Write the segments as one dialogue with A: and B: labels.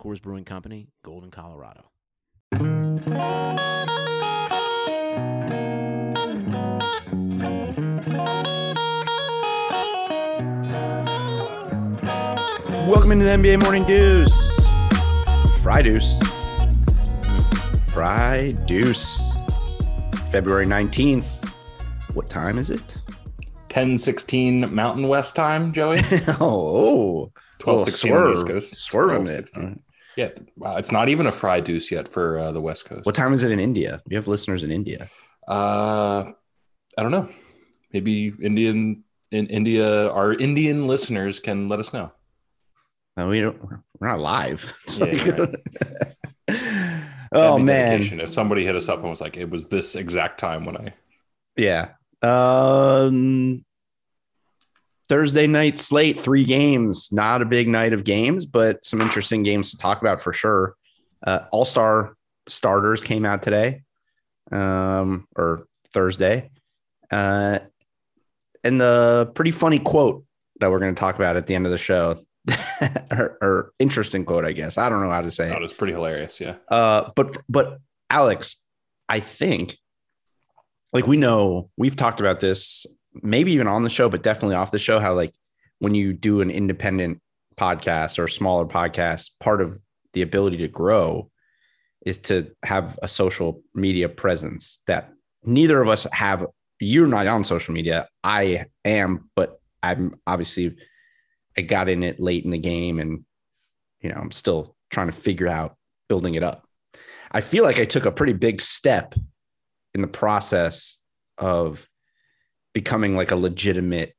A: Coors Brewing Company, Golden, Colorado.
B: Welcome into the NBA Morning Deuce. Fry Deuce. Fry Deuce. February 19th. What time is it?
C: 1016 Mountain West time, Joey.
B: Oh,
C: oh, 12 oh, 16
B: swerve.
C: East
B: Coast. Swerve
C: 12, yeah, wow, it's not even a fry deuce yet for uh, the West Coast.
B: What time is it in India? You have listeners in India?
C: Uh, I don't know. Maybe Indian in India, our Indian listeners can let us know.
B: No, we don't, we're not live.
C: Yeah,
B: like-
C: That'd
B: oh man,
C: dedication. If somebody hit us up and was like, "It was this exact time when I,"
B: yeah. Um, Thursday night slate, three games. Not a big night of games, but some interesting games to talk about for sure. Uh, All star starters came out today, um, or Thursday, uh, and the pretty funny quote that we're going to talk about at the end of the show, or, or interesting quote, I guess. I don't know how to say
C: oh,
B: it.
C: it was pretty hilarious. Yeah,
B: Uh, but but Alex, I think like we know we've talked about this maybe even on the show, but definitely off the show. How like when you do an independent podcast or smaller podcast, part of the ability to grow is to have a social media presence that neither of us have. You're not on social media. I am, but I'm obviously I got in it late in the game and you know, I'm still trying to figure out building it up. I feel like I took a pretty big step in the process of becoming like a legitimate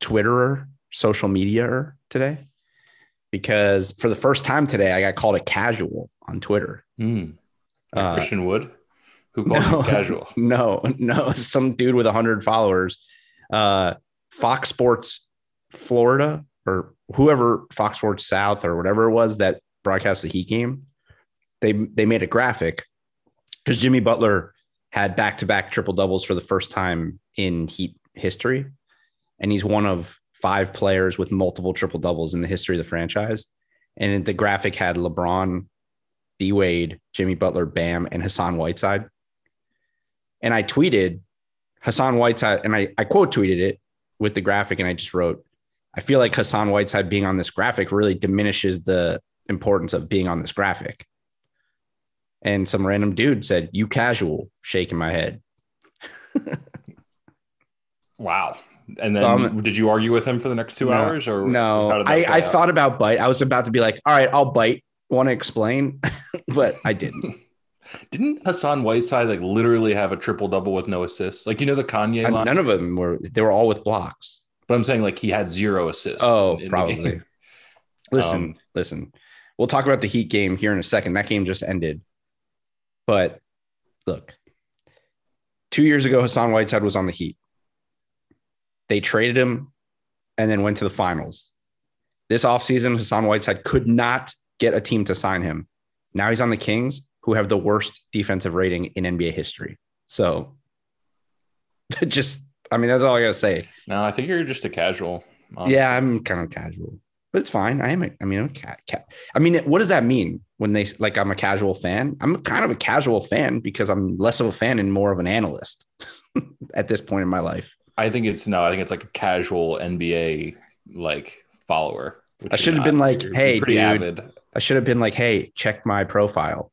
B: Twitterer, social media today. Because for the first time today, I got called a casual on Twitter.
C: Like
B: Uh,
C: Christian Wood, who called
B: no.
C: casual.
B: No, no, some dude with 100 followers. Uh, Fox Sports Florida or whoever Fox Sports South or whatever it was that broadcast the Heat game. They they made a graphic because Jimmy Butler had back to back triple doubles for the first time in Heat history, and he's one of five players with multiple triple doubles in the history of the franchise. And the graphic had LeBron, D Wade, Jimmy Butler, Bam, and Hassan Whiteside. And I tweeted Hassan Whiteside, and I, I quote tweeted it with the graphic, and I just wrote, I feel like Hassan Whiteside being on this graphic really diminishes the importance of being on this graphic. And some random dude said, You casual, shaking my head.
C: Wow. And then
B: I'm-
C: did you argue with him for the next two
B: No,
C: hours or
B: No, I, I
C: out?
B: thought about bite. I was about to be like, All right, I'll bite. Want to explain? but I didn't.
C: Didn't Hassan Whiteside like literally have a triple double with no assists? Like you know the Kanye line,
B: none of them were, they were all with blocks.
C: but I'm saying like he had zero assists.
B: Oh, probably. Listen,
C: Um,
B: listen. we'll talk about the Heat game here in a second. That game just ended. But look, two years ago, Hassan Whiteside was on the Heat. They traded him and then went to the finals. This offseason, Hassan Whiteside could not get a team to sign him. Now he's on the Kings, who have the worst defensive rating in NBA history. So just, I mean, that's all I got to say.
C: No, I think you're just a casual. honestly.
B: Yeah, I'm kind of casual, but it's fine. I am. A, I mean, I'm a cat, cat. I mean, what does that mean when they like I'm a casual fan? I'm kind of a casual fan because I'm less of a fan and more of an analyst at this point in my life.
C: I think it's no. I think it's like a casual NBA like follower.
B: I should have been like, "Hey,
C: pretty
B: dude."
C: avid.
B: I should have been like, "Hey, check my profile.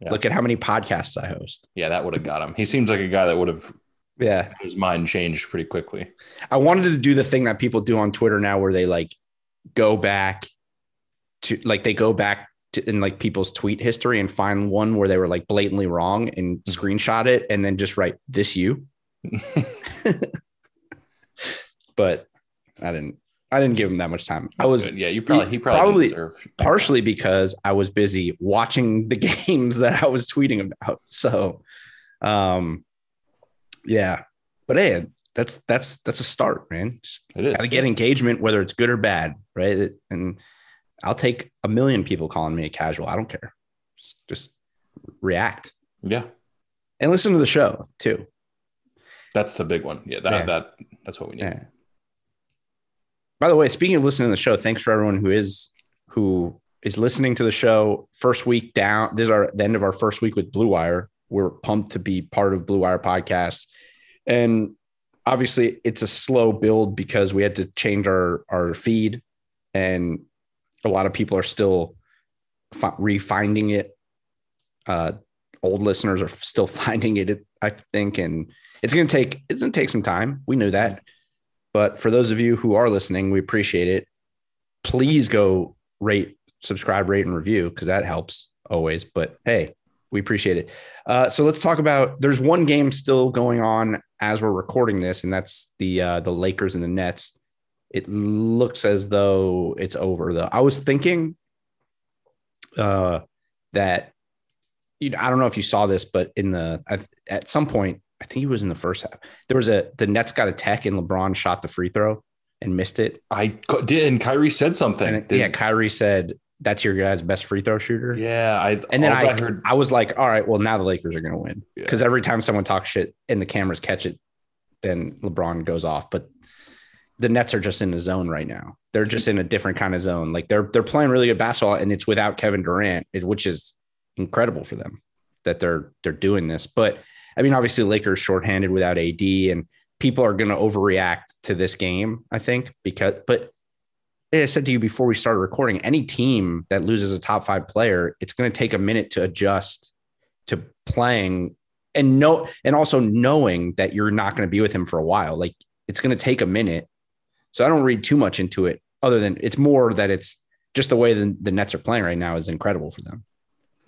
C: Yeah.
B: Look at how many podcasts I host."
C: Yeah, that would have got him. He seems like a guy that would have
B: Yeah,
C: his mind changed pretty quickly.
B: I wanted to do the thing that people do on Twitter now, where they like go back to like they go back to, in like people's tweet history and find one where they were like blatantly wrong and
C: Mhm.
B: screenshot it and then just write this you. But I didn't. I didn't give him that much time. I was
C: good. yeah. You probably he probably,
B: probably- partially because I was busy watching the games that I was tweeting about. So, um, yeah. But hey, that's that's that's a start, man. Just
C: It is.
B: gotta get engagement, whether it's good or bad, right? And I'll take a million people calling me a casual. I don't care. Just, just react
C: Yeah,
B: and listen to the show too.
C: that's the big one. Yeah, that
B: Yeah.
C: that that's what we need.
B: Yeah. By the way, speaking of listening to the show, thanks for everyone who is who is listening to the show. First week down. This is our the end of our first week with Blue Wire. We're pumped to be part of Blue Wire podcast, and obviously it's a slow build because we had to change our our feed, and a lot of people are still fi- refinding it. Uh, old listeners are still finding it, I think, and it's going to take it's going to take some time. We knew that. But for those of you who are listening, we appreciate it. Please go rate, subscribe, rate, and review because that helps always. But hey, we appreciate it. Uh, so let's talk about. There's one game still going on as we're recording this, and that's the uh, the Lakers and the Nets. It looks as though it's over. Though I was thinking uh, that you know, I don't know if you saw this, but in the at, at some point, I think he was in the first half. There was a the Nets got a tech and LeBron shot the free throw and missed it.
C: I did, and Kyrie said something.
B: And yeah, Kyrie said that's your guy's best free throw shooter.
C: yeah. I
B: And then I,
C: I heard
B: I was like, all right, well now the Lakers are going to win
C: Yeah.
B: because every time someone talks shit and the cameras catch it, then LeBron goes off. But the Nets are just in the zone right now. They're just in a different kind of zone. Like they're they're playing really good basketball, and it's without Kevin Durant, which is incredible for them that they're they're doing this. But I mean, obviously, Lakers shorthanded without AD, and people are going to overreact to this game. I think because, but I said to you before we started recording, any team that loses a top five player, it's going to take a minute to adjust to playing and know, and also knowing that you're not going to be with him for a while. Like it's going to take a minute. So I don't read too much into it, other than it's more that it's just the way the, the Nets are playing right now is incredible for them.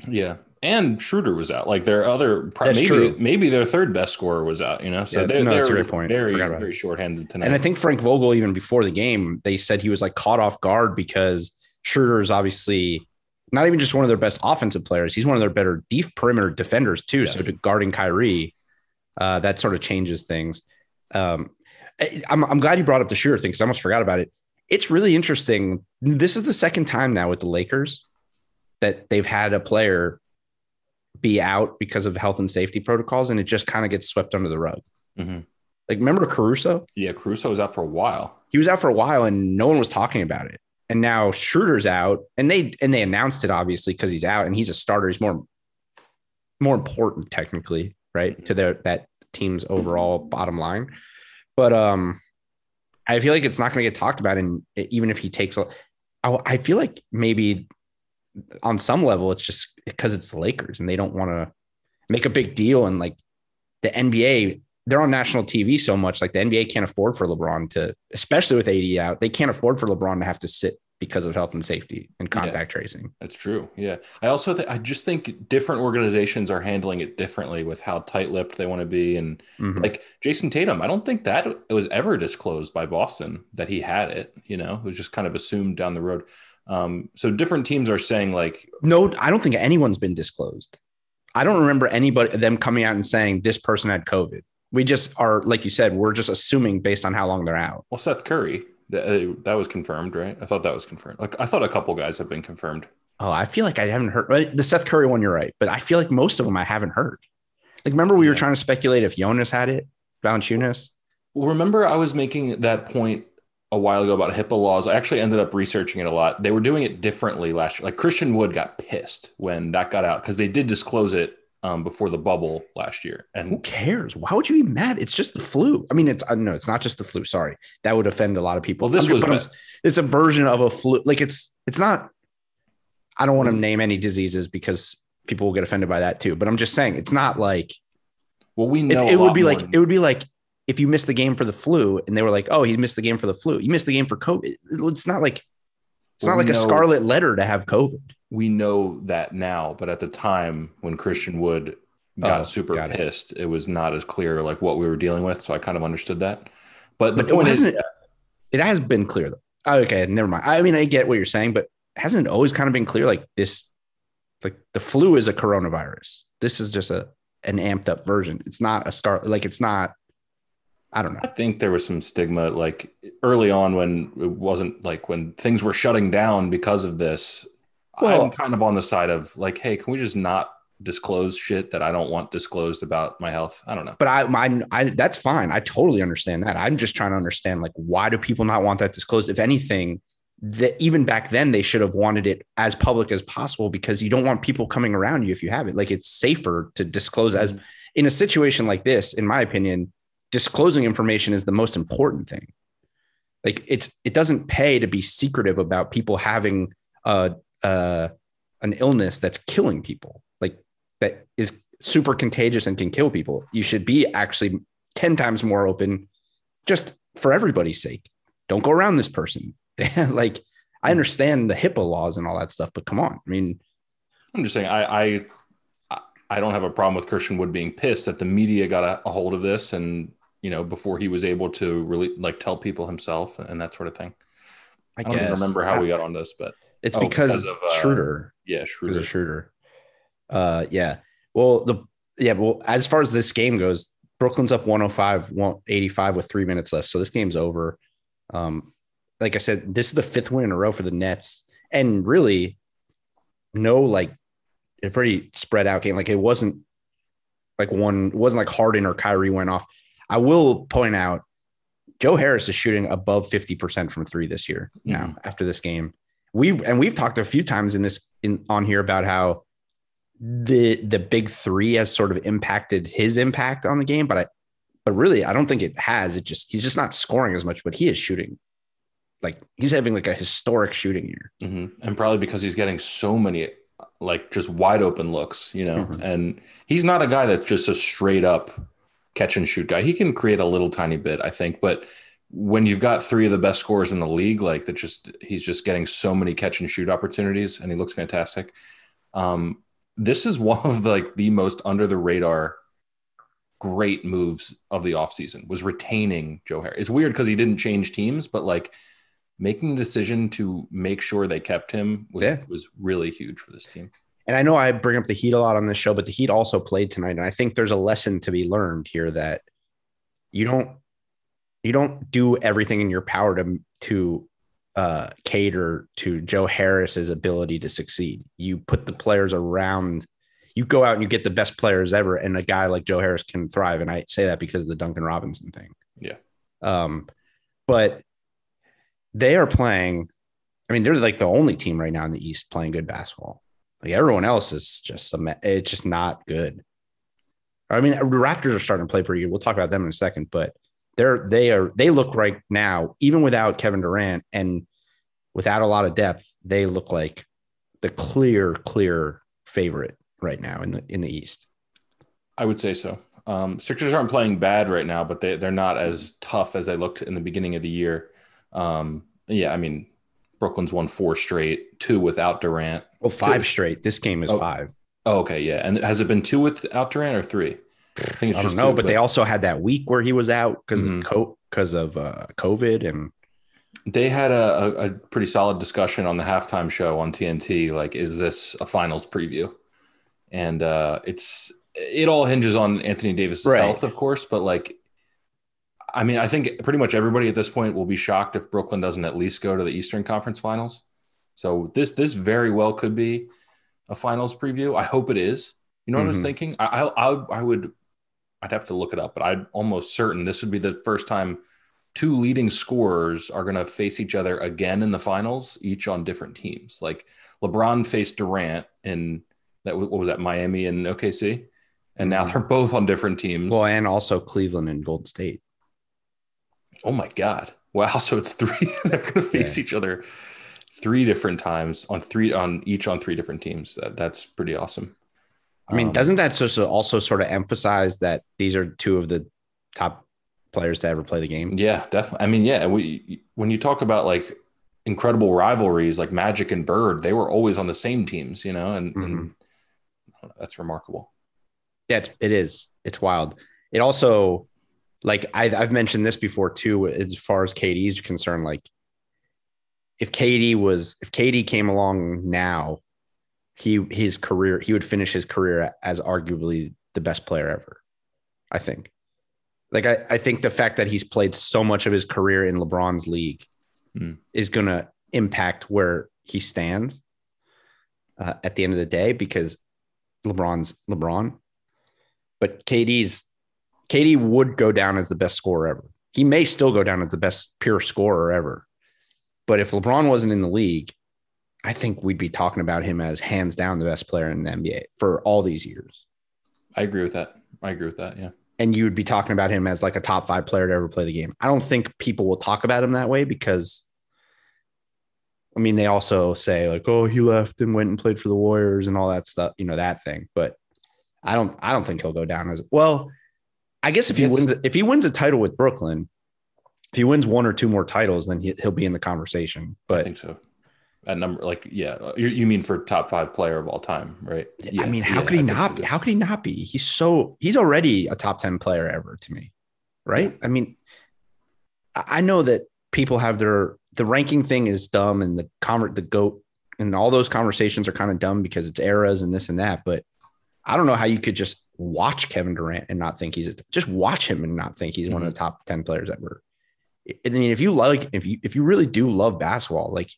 C: yeah. And Schroeder was out. Like their other, maybe
B: true.
C: maybe their third best scorer was out. You know, so
B: Yeah,
C: they're,
B: no, that's a great point.
C: very very shorthanded tonight.
B: And I think Frank Vogel, even before the game, they said he was like caught off guard because Schroeder is obviously not even just one of their best offensive players. He's one of their better deep perimeter defenders too.
C: Yes.
B: So to guarding Kyrie, uh, that sort of changes things. Um, I'm, I'm glad you brought up the Schroeder thing because I almost forgot about it. It's really interesting. This is the second time now with the Lakers that they've had a player be out because of health and safety protocols, and it just kind of gets swept under the rug.
C: Mhm.
B: Like, remember Caruso?
C: yeah, Caruso was out for a while.
B: he was out for a while and no one was talking about it. And now Schroeder's out, and they and they announced it obviously because he's out and he's a starter. He's more more important technically, right, to their that team's overall bottom line. But um, I feel like it's not going to get talked about, and even if he takes, a, I, I feel like maybe on some level it's just because it's the Lakers and they don't want to make a big deal and like the NBA they're on national TV so much. Like the NBA can't afford for LeBron to, especially with AD out, they can't afford for LeBron to have to sit because of health and safety and
C: Yeah.
B: contact tracing.
C: That's true. Yeah. I also think I just think different organizations are handling it differently with how tight-lipped they want to be. And
B: Mhm.
C: like Jayson Tatum, I don't think that it was ever disclosed by Boston that he had it. You know, it was just kind of assumed down the road. Um, so different teams are saying like,
B: No, I don't think anyone's been disclosed. I don't remember anybody them coming out and saying this person had COVID. We just are, like you said, we're just assuming based on how long they're out.
C: well, Seth Curry, that, uh, that was confirmed, right? I thought that was confirmed. Like, I thought a couple guys have been confirmed.
B: Oh, I feel like I haven't heard the Seth Curry one. You're right, but I feel like most of them I haven't heard. Like, remember we were trying to speculate if Jonas had it, Valanciunas.
C: Well, remember, I was making that point a while ago about HIPAA laws. I actually ended up researching it a lot. They were doing it differently last year. Like Christian Wood got pissed when that got out because they did disclose it um, before the bubble last year. And who
B: cares? Why would you be mad? It's just the flu. I mean, it's uh, no, it's not just the flu. Sorry, that would offend a lot of people.
C: Well, this
B: I'm-
C: was
B: but I'm-
C: bad.
B: it's a version of a flu. Like it's it's not. I don't want to name any diseases because people will get offended by that too. But I'm just saying it's not like
C: well, we know
B: it
C: a
B: would be like
C: than-
B: it would be like if you missed the game for the flu and they were like, oh, he missed the game for the flu. You missed the game for COVID. It's not like it's
C: Well,
B: not like
C: we
B: a scarlet letter to have COVID.
C: we know that now, but at the time when Christian Wood got
B: Oh,
C: super
B: got
C: pissed, it. was not as clear like what we were dealing with. So I kind of understood that. But the
B: But it
C: point is,
B: hasn't. It has been clear though. Oh, okay, never mind. I mean, I get what you're saying, but hasn't it always kind of been clear like this? Like the flu is a coronavirus. This is just a an amped up version. It's not a scar. Like it's not. I don't know.
C: I think there was some stigma like early on when it wasn't like when things were shutting down because of this.
B: Well-
C: I'm kind of on the side of like, hey, can we just not disclose shit that I don't want disclosed about my health? I don't know.
B: But I, I, that's fine. I totally understand that. I'm just trying to understand, like, why do people not want that disclosed? If anything, that even back then they should have wanted it as public as possible because you don't want people coming around you if you have it. Like, it's safer to disclose as mm-hmm. in a situation like this. In my opinion, disclosing information is the most important thing. Like, it's it doesn't pay to be secretive about people having a, a an illness that's killing people. Like that is super contagious and can kill people. You should be actually 10 times more open just for everybody's sake. Don't go around this person. like I understand the HIPAA laws and all that stuff, but come on. I mean,
C: I'm just saying, I, I, I don't have a problem with Christian Wood being pissed that the media got a, a hold of this, and you know, before he was able to really like tell people himself and that sort of thing.
B: I,
C: I don't
B: guess
C: remember how we got on this, but
B: it's
C: Oh,
B: because,
C: because of, uh,
B: Schroeder
C: yeah, Schroeder.
B: shooter. Uh, yeah. Well, the yeah. Well, as far as this game goes, Brooklyn's up 105, 185 with three minutes left. So this game's over. Um, like I said, this is the fifth win in a row for the Nets, and really, no like a pretty spread out game. Like it wasn't like one. It wasn't like Harden or Kyrie went off. I will point out, Joe Harris is shooting above fifty percent from three this year. Now after this game, we and we've talked a few times in this in on here about how the the big three has sort of impacted his impact on the game, but I but really I don't think it has. It just he's just not scoring as much, but he is shooting like he's having like a historic shooting year.
C: hmm And probably because he's getting so many like just wide open looks, you know,
B: Mhm.
C: and he's not a guy that's just a straight up catch and shoot guy. He can create a little tiny bit, I think, but when you've got three of the best scorers in the league, like that, just he's just getting so many catch and shoot opportunities, and he looks fantastic. Um, this is one of the, like the most under the radar great moves of the offseason was retaining Joe Harris. It's weird because he didn't change teams, but like making the decision to make sure they kept him was,
B: Yeah.
C: was really huge for this team.
B: And I know I bring up the Heat a lot on this show, but the Heat also played tonight, and I think there's a lesson to be learned here that you don't you don't do everything in your power to to uh, cater to Joe Harris's ability to succeed. You put the players around. You go out and you get the best players ever, and a guy like Joe Harris can thrive. And I say that because of the Duncan Robinson thing.
C: Yeah.
B: Um, but they are playing. I mean, they're like the only team right now in the East playing good basketball. Like everyone else is just a, it's just not good. I mean, the Raptors are starting to play pretty good. We'll talk about them in a second, but they're they are they look right now, even without Kevin Durant and without a lot of depth, they look like the clear, clear favorite right now in the in the East.
C: I would say so. Um, Sixers aren't playing bad right now, but they, they're not as tough as they looked in the beginning of the year. Um, yeah, I mean, Brooklyn's won four straight, two without Durant.
B: Well, five
C: Two.
B: straight. This game is
C: Oh,
B: five.
C: Oh, okay, yeah. And has it been two without Durant or three? I think it's
B: I
C: just
B: don't know,
C: two,
B: but they also had that week where he was out because
C: Mhm.
B: of co- because of uh, COVID, and
C: They had a, a, pretty solid discussion on the halftime show on TNT. Like, is this a finals preview? And uh, it's it all hinges on Anthony Davis'
B: Right.
C: health, of course. But like, I mean, I think pretty much everybody at this point will be shocked if Brooklyn doesn't at least go to the Eastern Conference Finals. So this this very well could be a finals preview. I hope it is. You know what I was
B: Mhm.
C: thinking? I, I I I would I'd have to look it up, but I'm almost certain this would be the first time two leading scorers are going to face each other again in the finals, each on different teams. Like LeBron faced Durant in that what was that Miami and OKC, and now
B: Mhm.
C: they're both on different teams.
B: Well, and also Cleveland and Golden State.
C: Oh my god! Wow, so it's three. they're going to face each other three different times on three on each on three different teams. That, that's pretty awesome.
B: I mean,
C: Um,
B: doesn't that just also sort of emphasize that these are two of the top players to ever play the game?
C: Yeah, definitely. I mean, yeah, we when you talk about like incredible rivalries like Magic and Bird, they were always on the same teams, you know, and, and that's remarkable.
B: Yeah, it's, it is. It's wild. It also, like I, I've mentioned this before too, as far as KD is concerned. Like, if KD was, if KD came along now, he his career, he would finish his career as arguably the best player ever. I think. Like I, I think the fact that he's played so much of his career in LeBron's league
C: Hmm.
B: is going to impact where he stands uh, at the end of the day because LeBron's LeBron but KD's KD would go down as the best scorer ever. He may still go down as the best pure scorer ever. But if LeBron wasn't in the league, I think we'd be talking about him as hands down the best player in the NBA for all these years.
C: I agree with that. I agree with that. Yeah.
B: And you would be talking about him as like a top five player to ever play the game. I don't think people will talk about him that way because, I mean, they also say like, "Oh, he left and went and played for the Warriors and all that stuff," you know, that thing. But I don't, I don't think he'll go down as well. I guess if he wins, if he wins a title with Brooklyn, if he wins one or two more titles, then he, he'll be in the conversation. But I
C: think so. At number, like, yeah, you, you mean for top five player of all time, right? Yeah,
B: I mean, how
C: yeah,
B: could he
C: I
B: not
C: so
B: be? How could he not be? He's so he's already a top 10 player ever to me. Right. I mean, I I know that people have their the ranking thing is dumb and the convert the goat and all those conversations are kind of dumb because it's eras and this and that. But I don't know how you could just watch Kevin Durant and not think he's a, just watch him and not think he's one of mm-hmm. the top 10 players ever. I mean, if you like, if you if you really do love basketball, like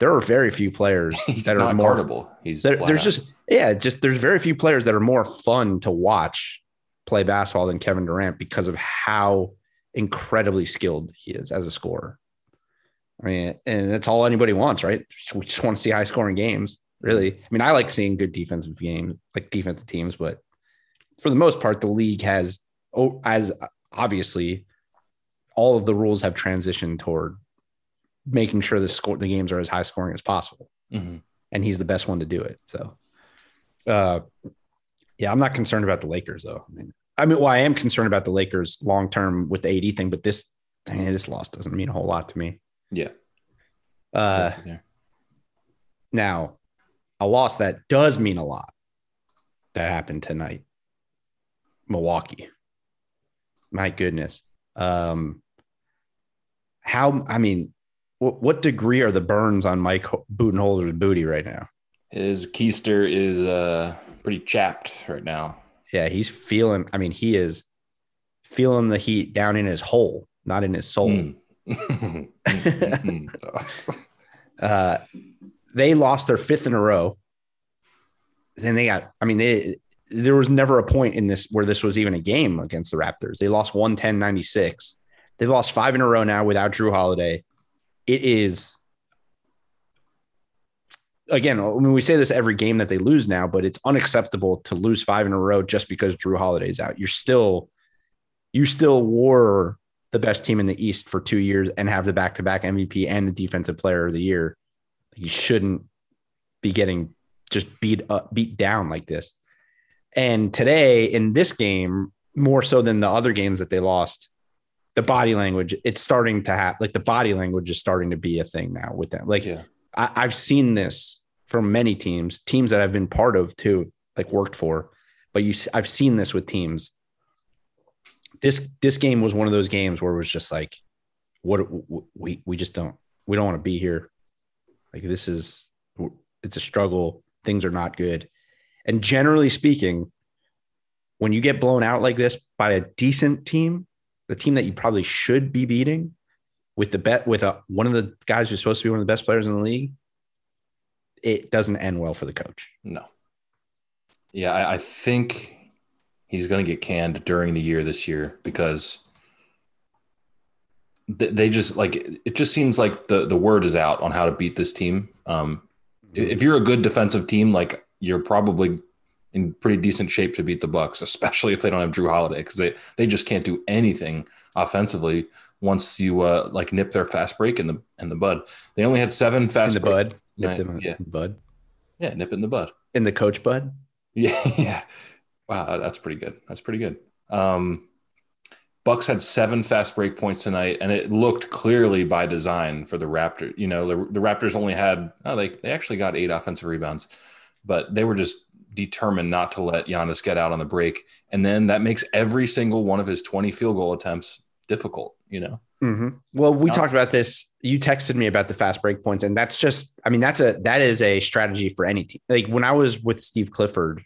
B: there are very few players
C: He's
B: that are more
C: guardable. He's
B: there's
C: out.
B: just yeah, just there's very few players that are more fun to watch play basketball than Kevin Durant because of how incredibly skilled he is as a scorer. I mean, and that's all anybody wants, right? We just want to see high scoring games. Really, I mean, I like seeing good defensive games, like defensive teams, but for the most part, the league has, oh, as obviously, all of the rules have transitioned toward making sure the score, the games are as high scoring as possible
C: Mhm.
B: and he's the best one to do it. So, uh, yeah, I'm not concerned about the Lakers though. I mean, I mean, well, I am concerned about the Lakers long term with the AD thing, but this eh, this loss doesn't mean a whole lot to me.
C: yeah.
B: Uh,
C: yeah.
B: now, a loss that does mean a lot that happened tonight. Milwaukee. My goodness. Um, how? I mean, what, what degree are the burns on Mike Budenholzer's booty right now?
C: His keister is uh pretty chapped right now.
B: Yeah, he's feeling. I mean, he is feeling the heat down in his hole, not in his soul.
C: Mm.
B: Uh, they lost their fifth in a row. Then they got. I mean, they there was never a point in this where this was even a game against the Raptors. They lost 110-96. They've lost five in a row now without Jrue Holiday. It is again, I mean, we say this every game that they lose now, but it's unacceptable to lose five in a row just because Jrue Holiday's out. You're still, you still were the best team in the East for two years and have the back-to-back MVP and the Defensive Player of the Year. You shouldn't be getting just beat up, beat down like this. And today in this game, more so than the other games that they lost, the body language, it's starting to have like the body language is starting to be a thing now with them. Like
C: yeah.
B: I, I've seen this from many teams, teams that I've been part of too, like worked for. But you, I've seen this with teams. This this game was one of those games where it was just like, what we we just don't we don't want to be here. Like this is it's a struggle. Things are not good. And generally speaking, when you get blown out like this by a decent team, the team that you probably should be beating with the bet with a one of the guys who's supposed to be one of the best players in the league, it doesn't end well for the coach.
C: No. Yeah, I, I think he's going to get canned during the year this year because they just like it just seems like the the word is out on how to beat this team. Um, if you're a good defensive team, like you're probably in pretty decent shape to beat the Bucks, especially if they don't have Jrue Holiday because they they just can't do anything offensively once you uh, like nip their fast break in the in the bud. They only had seven fast
B: in the break. bud.
C: Nip them yeah. in
B: the bud.
C: Yeah, nip in the bud.
B: In the coach bud.
C: Yeah, yeah. Wow, that's pretty good. That's pretty good. Um, Bucks had seven fast break points tonight, and it looked clearly by design for the Raptors. You know, the, the Raptors only had oh, they they actually got eight offensive rebounds, but they were just determined not to let Giannis get out on the break, and then that makes every single one of his twenty field goal attempts difficult. You know.
B: Mm-hmm. Well, we talked about this. You texted me about the fast break points, and that's just, I mean, that's a that is a strategy for any team. Like when I was with Steve Clifford,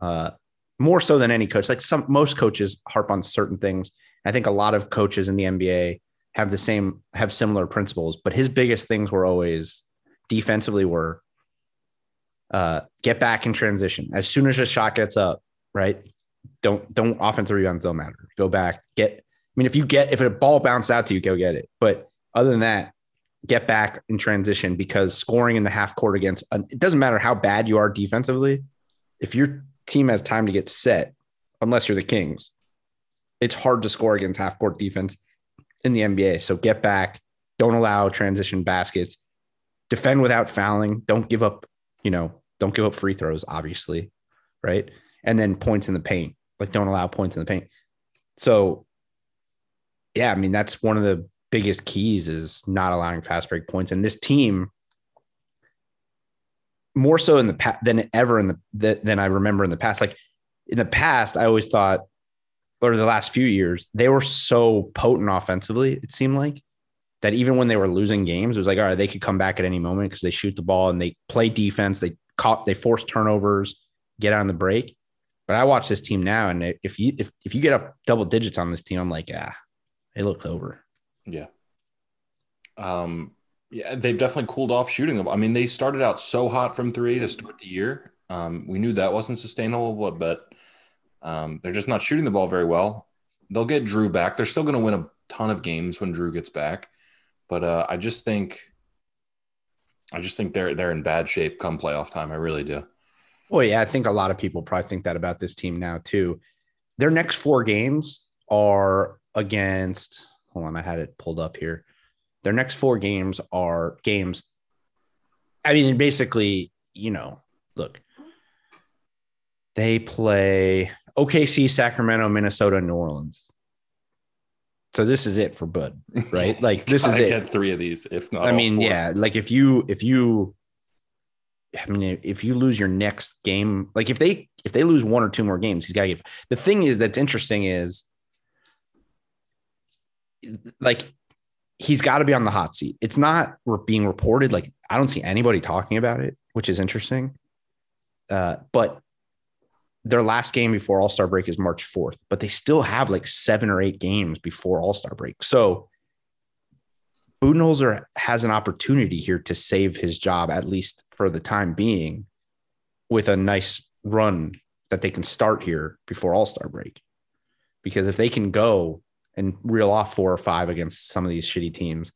B: uh, more so than any coach. Like some most coaches harp on certain things. I think a lot of coaches in the NBA have the same have similar principles, but his biggest things were always defensively were uh, get back in transition as soon as a shot gets up, right? Don't don't offensive rebounds don't matter. Go back, get. I mean, if you get if a ball bounced out to you, go get it. But other than that, get back in transition because scoring in the half court against it doesn't matter how bad you are defensively. If you're team has time to get set, unless you're the Kings, it's hard to score against half court defense in the NBA. So get back, don't allow transition baskets, defend without fouling, don't give up, you know, don't give up free throws, obviously, right? And then points in the paint, like don't allow points in the paint. So, yeah, I mean, that's one of the biggest keys is not allowing fast break points. And this team, more so in the past than ever in the, than I remember in the past. Like in the past, I always thought, or the last few years, they were so potent offensively. It seemed like that even when they were losing games, it was like, all right, they could come back at any moment because they shoot the ball and they play defense. They caught, they force turnovers, get on the break. But I watch this team now, and if you if if you get up double digits on this team, I'm like, ah, they look over.
C: Yeah. Um, yeah, they've definitely cooled off shooting them. I mean, they started out so hot from three to start the year. Um, we knew that wasn't sustainable, but um, they're just not shooting the ball very well. They'll get Jrue back. They're still going to win a ton of games when Jrue gets back, but uh, I just think, I just think they're they're in bad shape come playoff time. I really do.
B: Well, yeah, I think a lot of people probably think that about this team now too. Their next four games are against. Hold on, I had it pulled up here. Their next four games are games. I mean, basically, you know, look, they play OKC, Sacramento, Minnesota, New Orleans. So this is it for Bud, right? Like this is it.
C: Get three of these, if not.
B: I mean, yeah. Like if you if you, I mean, if you lose your next game, like if they if they lose one or two more games, he's got to give. The thing is that's interesting is, like he's got to be on the hot seat. It's not being reported. Like I don't see anybody talking about it, which is interesting. Uh, but their last game before All Star break is March 4th, but they still have like seven or eight games before All Star break. So Budenholzer has an opportunity here to save his job, at least for the time being, with a nice run that they can start here before All Star break. Because if they can go and reel off four or five against some of these shitty teams,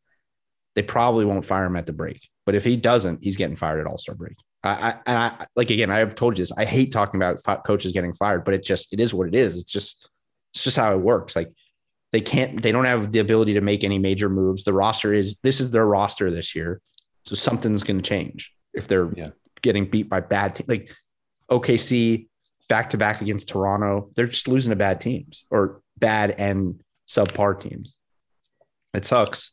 B: they probably won't fire him at the break. But if he doesn't, he's getting fired at All Star break. I, I, I, like again, I have told you this. I hate talking about coaches getting fired, but it just it is what it is. It's just it's just how it works. Like they can't, they don't have the ability to make any major moves. The roster is this is their roster this year, so something's going to change if they're yeah. getting beat by bad teams. Like OKC back to back against Toronto, they're just losing to bad teams or bad and subpar teams. It sucks,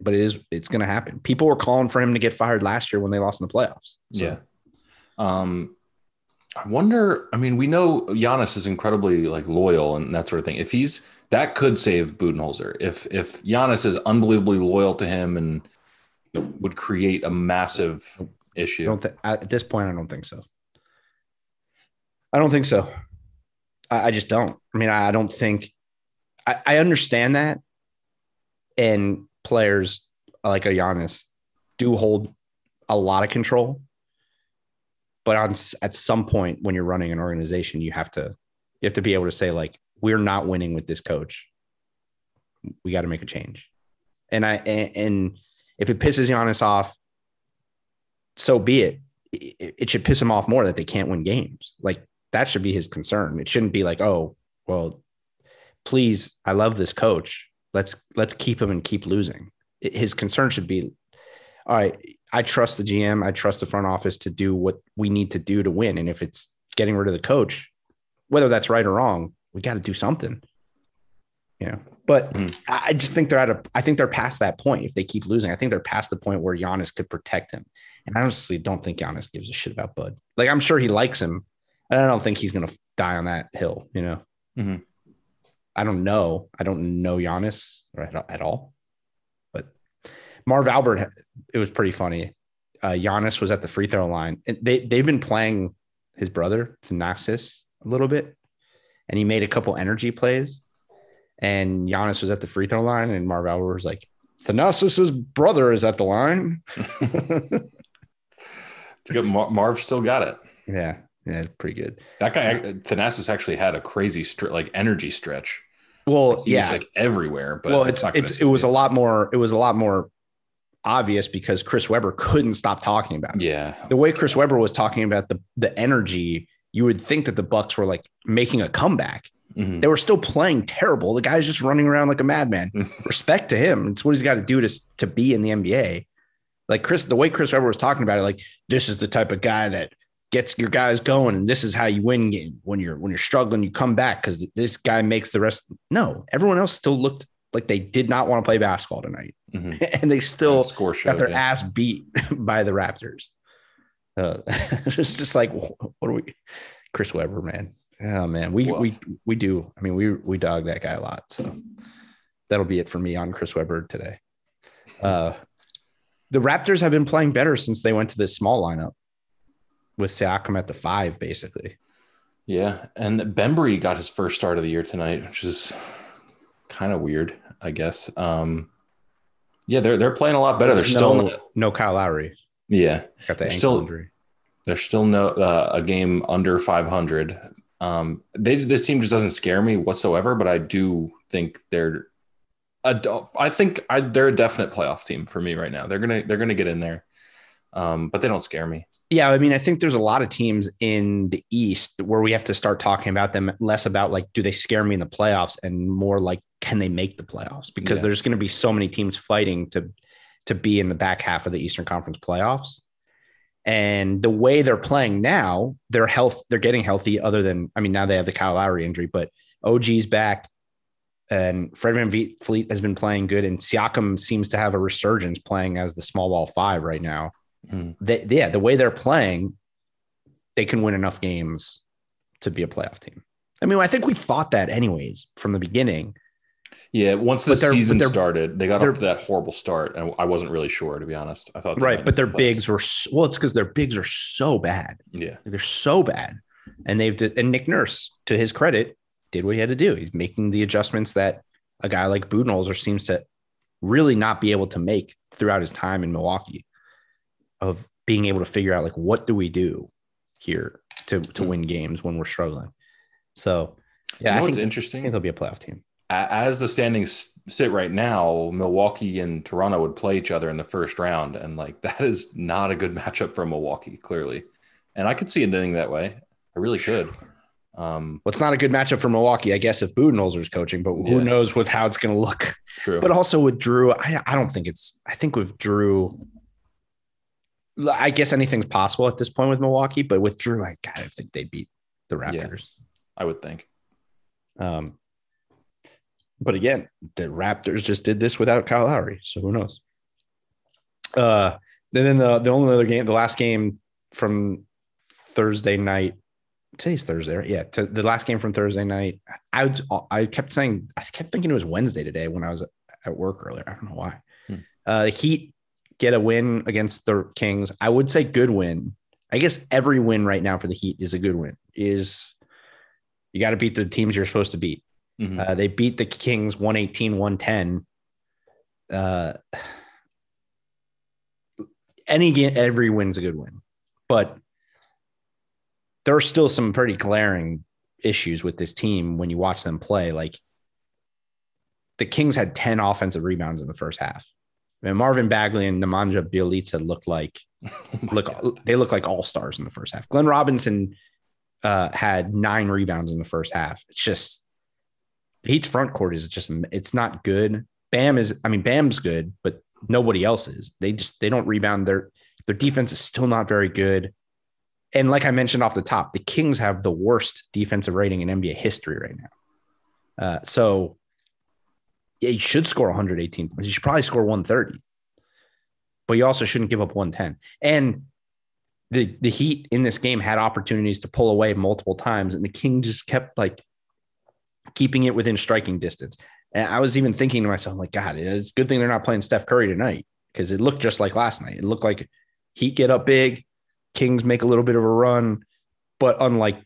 B: but it is it's going to happen. People were calling for him to get fired last year when they lost in the playoffs.
C: So. Yeah. Um, I wonder. I mean, we know Giannis is incredibly like loyal and that sort of thing. If he's that could save Budenholzer. If if Giannis is unbelievably loyal to him and would create a massive issue.
B: don't think at this point. I don't think so. I don't think so. I, I just don't. I mean, I, I don't think. I, I understand that, and players like a Giannis do hold a lot of control. But on at some point when you're running an organization, you have to you have to be able to say like, we're not winning with this coach. We got to make a change. And I and, and if it pisses Giannis off, so be it. It, it should piss him off more that they can't win games. Like that should be his concern. It shouldn't be like, oh, well, please, I love this coach. Let's let's keep him and keep losing. His concern should be, all right, I trust the GM, I trust the front office to do what we need to do to win. And if it's getting rid of the coach, whether that's right or wrong, we got to do something. You know, but
C: Mhm.
B: I just think they're at a. I think they're past that point. If they keep losing, I think they're past the point where Giannis could protect him. And I honestly don't think Giannis gives a shit about Bud. Like I'm sure he likes him. and I don't think he's gonna die on that hill. You know.
C: Mhm.
B: I don't know. I don't know Giannis at all. But Marv Albert, it was pretty funny. Uh, Giannis was at the free throw line. And they they've been playing his brother Thanasis a little bit, and he made a couple energy plays. And Giannis was at the free throw line, and Marv Albert was like, "Thanasis's brother is at the line."
C: To get Mar- Marv still got it.
B: yeah, yeah, pretty good.
C: That guy, Thanasis, actually had a crazy str- like energy stretch.
B: Well,
C: He
B: yeah,
C: like everywhere. But
B: well, it's it's it was a lot more. It was a lot more obvious because Chris Webber couldn't stop talking about it.
C: yeah.
B: the way Chris Webber was talking about the the energy, you would think that the Bucks were like making a comeback.
C: Mhm.
B: They were still playing terrible. The guy's just running around like a madman. Respect to him. It's what he's got to do to to be in the NBA. Like Chris, the way Chris Webber was talking about it, like this is the type of guy that gets your guys going, and this is how you win game when you're when you're struggling, you come back because this guy makes the rest. No, everyone else still looked like they did not want to play basketball tonight,
C: Mhm.
B: and they still
C: score
B: got
C: showed,
B: their
C: yeah.
B: ass beat by the Raptors. Uh, it's just like what are we, Chris Webber, man? Oh man, we
C: Woof.
B: we we do. I mean, we we dog that guy a lot. So that'll be it for me on Chris Webber today. Uh, the Raptors have been playing better since they went to this small lineup with Siakam at the five, basically.
C: Yeah, and Bembry got his first start of the year tonight, which is kind of weird, I guess. Um, yeah, they're they're playing a lot better. They're still
B: no, no Kyle Lowry.
C: yeah,
B: Got the
C: They're
B: ankle
C: still-
B: injury.
C: they're still no uh, a game under 500. Um, they this team just doesn't scare me whatsoever, but I do think they're a, I think I, they're a definite playoff team for me right now. They're gonna they're gonna get in there, um, but they don't scare me.
B: Yeah, I mean, I think there's a lot of teams in the East where we have to start talking about them less about like, do they scare me in the playoffs, and more like, can they make the playoffs? Because
C: Yeah.
B: there's going to be so many teams fighting to to be in the back half of the Eastern Conference playoffs. And the way they're playing now, they're health, they're getting healthy. Other than, I mean, now they have the Kyle Lowry injury, but OG's back, and Fred Van Fleet has been playing good, and Siakam seems to have a resurgence playing as the small ball five right now
C: Mm.
B: they, yeah, the way they're playing, they can win enough games to be a playoff team. I mean, I think we thought that anyways from the beginning.
C: Yeah, once the
B: But they're- but
C: season started, they got off to that horrible start, and I wasn't really sure to be honest. I thought
B: Right. But their
C: the playoffs.
B: bigs were, well, it's because their bigs are so bad.
C: Yeah,
B: They're so bad. And they've, and Nick Nurse, to his credit, did what he had to do. He's making the adjustments that a guy like Budenholzer seems to really not be able to make throughout his time in Milwaukee of being able to figure out like, what do we do here to, to
C: Hmm.
B: win games when we're struggling? So,
C: yeah. You know
B: I think, I
C: interesting?
B: think they'll be a playoff team.
C: As the standings sit right now, Milwaukee and Toronto would play each other in the first round, and like that is not a good matchup for Milwaukee, clearly. And I could see it ending that way. I really could. Um,
B: Well, it's not a good matchup for Milwaukee, I guess, if Budenholzer's coaching, but who
C: Yeah.
B: knows with how it's going to look.
C: true.
B: But also with Jrue, I, I don't think it's. I think with Jrue, I guess anything's possible at this point with Milwaukee. But with Jrue, I kind of think they beat the
C: Yeah.
B: Raptors.
C: I would think.
B: Um, but again, the Raptors just did this without Kyle Lowry, so who knows? Uh, and then the the only other game, the last game from Thursday night today's Thursday, right? Yeah, to the last game from Thursday night. I would, I kept saying I kept thinking it was Wednesday today when I was at work earlier. I don't know why. Hmm. Uh, the Heat get a win against the Kings. I would say good win. I guess every win right now for the Heat is a good win. Is you got to beat the teams you're supposed to beat. Mm-hmm. Uh, they beat the Kings 118, 110. Uh, any every win's a good win, but there are still some pretty glaring issues with this team when you watch them play. Like the Kings had 10 offensive rebounds in the first half. Mean, Marvin Bagley and Nemanja Bjelica look like oh look God. they look like all stars in the first half. Glenn Robinson uh, had nine rebounds in the first half. It's just the Heat's front court is just it's not good. Bam is I mean Bam's good, but nobody else is. They just they don't rebound. Their their defense is still not very good. And like I mentioned off the top, the Kings have the worst defensive rating in NBA history right now. Uh, so yeah, you should score 118 points. You should probably score 130, but you also shouldn't give up 110. And the the Heat in this game had opportunities to pull away multiple times, and the King just kept like keeping it within striking distance. And I was even thinking to myself, like, God, it's a good thing they're not playing Steph Curry tonight because it looked just like last night. It looked like Heat get up big, Kings make a little bit of a run, but unlike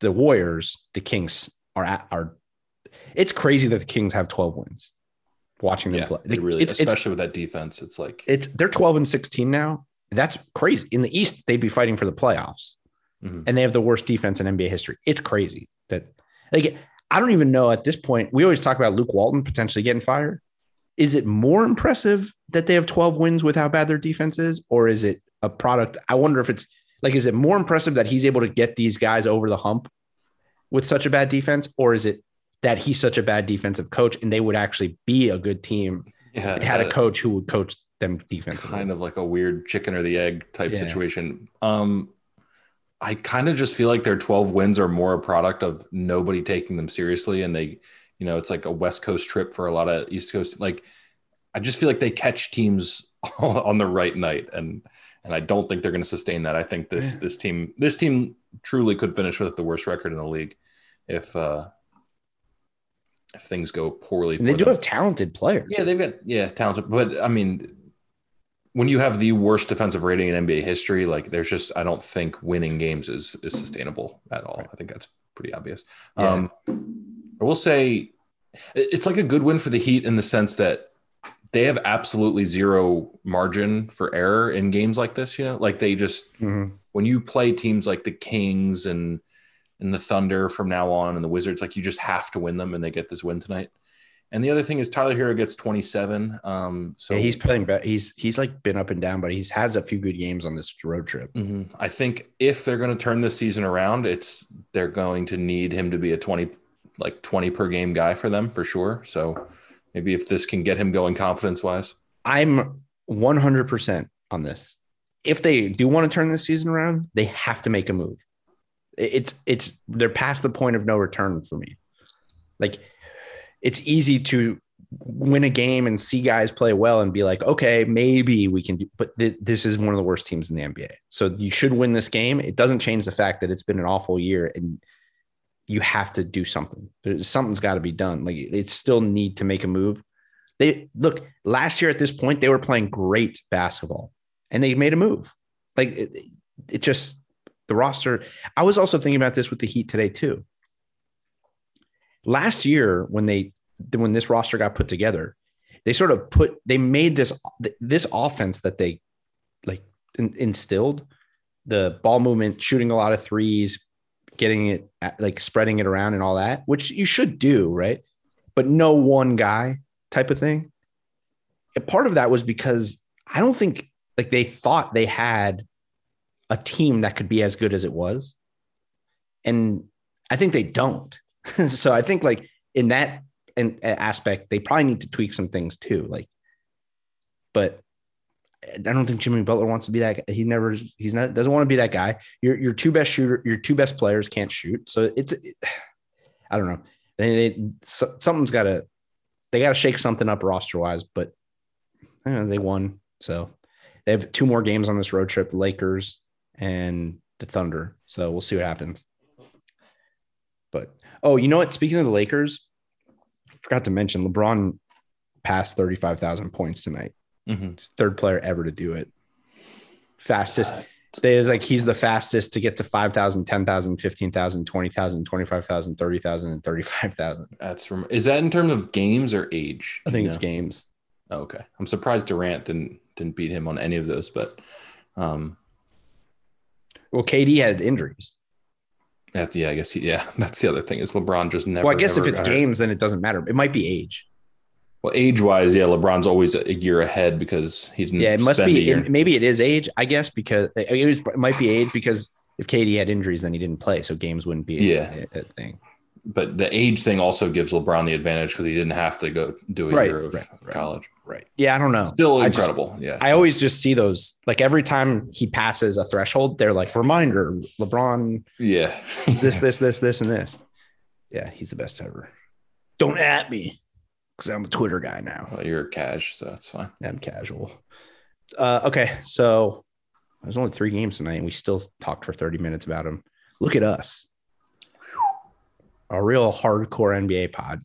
B: the Warriors, the Kings are at, are. It's crazy that the Kings have 12 wins. Watching them
C: yeah,
B: play,
C: really, it's, especially it's, with that defense, it's like
B: it's they're 12 and 16 now. That's crazy. In the East, they'd be fighting for the playoffs, mm-hmm. and they have the worst defense in NBA history. It's crazy that like I don't even know at this point. We always talk about Luke Walton potentially getting fired. Is it more impressive that they have 12 wins with how bad their defense is, or is it a product. I wonder if it's like, is it more impressive that he's able to get these guys over the hump with such a bad defense, or is it that he's such a bad defensive coach and they would actually be a good team yeah, if they had a coach who would coach them defensively?
C: Kind of like a weird chicken or the egg type yeah. situation. Um, I kind of just feel like their 12 wins are more a product of nobody taking them seriously. And they, you know, it's like a West Coast trip for a lot of East Coast. Like, I just feel like they catch teams on the right night. And and I don't think they're going to sustain that. I think this yeah. this team this team truly could finish with the worst record in the league if uh if things go poorly.
B: they do them. have talented players.
C: Yeah, they've got yeah talented, but I mean, when you have the worst defensive rating in NBA history, like there's just I don't think winning games is is sustainable at all. Right. I think that's pretty obvious. Yeah. Um, I will say it's like a good win for the Heat in the sense that they have absolutely zero margin for error in games like this. You know, like they just mm-hmm. when you play teams like the Kings and and the Thunder from now on and the Wizards, like you just have to win them, and they get this win tonight. And the other thing is Tyler Herro gets 27. Um, so
B: yeah, he's playing better. He's he's like been up and down, but he's had a few good games on this road trip.
C: Mm-hmm. I think if they're going to turn this season around, it's they're going to need him to be a 20 like 20 per game guy for them for sure. So Maybe if this can get him going confidence wise.
B: I'm 100% on this. If they do want to turn this season around, they have to make a move. It's it's they're past the point of no return for me. Like it's easy to win a game and see guys play well and be like, okay, maybe we can do, but th- this is one of the worst teams in the NBA. So you should win this game. It doesn't change the fact that it's been an awful year and you have to do something. There's, something's got to be done. Like they still need to make a move. They look last year at this point, they were playing great basketball and they made a move. Like it, it just the roster. I was also thinking about this with the Heat today too. Last year, when they when this roster got put together, they sort of put they made this this offense that they like instilled the ball movement, shooting a lot of threes, getting it like spreading it around and all that, which you should do, right? But no one guy type of thing. And part of that was because I don't think like they thought they had a team that could be as good as it was. And I think they don't. so I think like in that in, uh, aspect, they probably need to tweak some things too. Like, but I don't think Jimmy Butler wants to be that. Guy. He never. He's not. Doesn't want to be that guy. Your your two best shooter. Your two best players can't shoot. So it's. It, I don't know. They, they something's got to. They got to shake something up roster wise. But know, they won. So they have two more games on this road trip. Lakers and the Thunder. So we'll see what happens. But oh, you know what? Speaking of the Lakers, I forgot to mention LeBron passed 35,000 points tonight.
C: Mhm.
B: Third player ever to do it. Fastest. they is like he's the fastest to get to 5,000, 10,000, 15,000, 20,000, 25,000, 30,000, and 35,000.
C: That's rem- is that in terms of games or age?
B: I think it's
C: know?
B: games.
C: Oh, okay. I'm surprised Durant didn't didn't beat him on any of those, but um,
B: Well, KD had injuries.
C: yeah, I guess he, yeah, that's the other thing is LeBron just never.
B: well, I guess if it's
C: it's hurt.
B: games, then it doesn't matter. It might be age.
C: well, age wise, yeah, LeBron's always a year ahead because he didn't.
B: Yeah, it must be. It, maybe it is age, I guess, because it, it, was, it might be age because if KD had injuries, then he didn't play, so games wouldn't be
C: Yeah.
B: a, a thing.
C: but the age thing also gives LeBron the advantage because he didn't have to go do a
B: Right,
C: year of
B: right, right.
C: college.
B: Right. Yeah, I don't know.
C: Still
B: I just-
C: incredible. yeah.
B: I always just see those like every time he passes a threshold, they're like reminder LeBron,
C: yeah.
B: this, this, this, this, and this. Yeah, he's the best ever. Don't at me because I'm a Twitter guy now.
C: Well, you're a cash, so that's fine.
B: I'm casual. Uh, okay, so there's only three games tonight, and we still talked for 30 minutes about them. Look at us, a real hardcore NBA pod,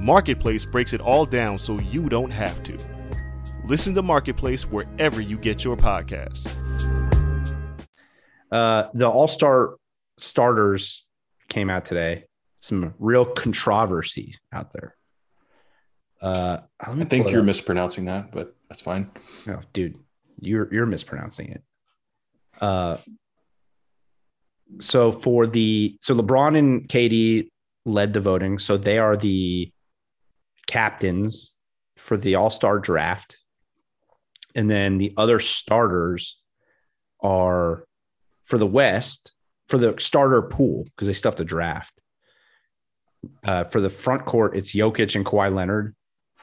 D: Marketplace breaks it all down so you don't have to. Listen to Marketplace wherever you get your podcasts.
B: Uh, the All Star starters came out today. Some real controversy out there. Uh,
C: I think you're
B: up.
C: mispronouncing that, but that's fine.
B: No, dude, you're you're mispronouncing it. Uh, so for the so LeBron and KD led the voting, so they are the captains for the All Star draft, and then the other starters are for the West for the starter pool because they still have to draft. Uh, for the front court, it's Jokic and Kawhi Leonard,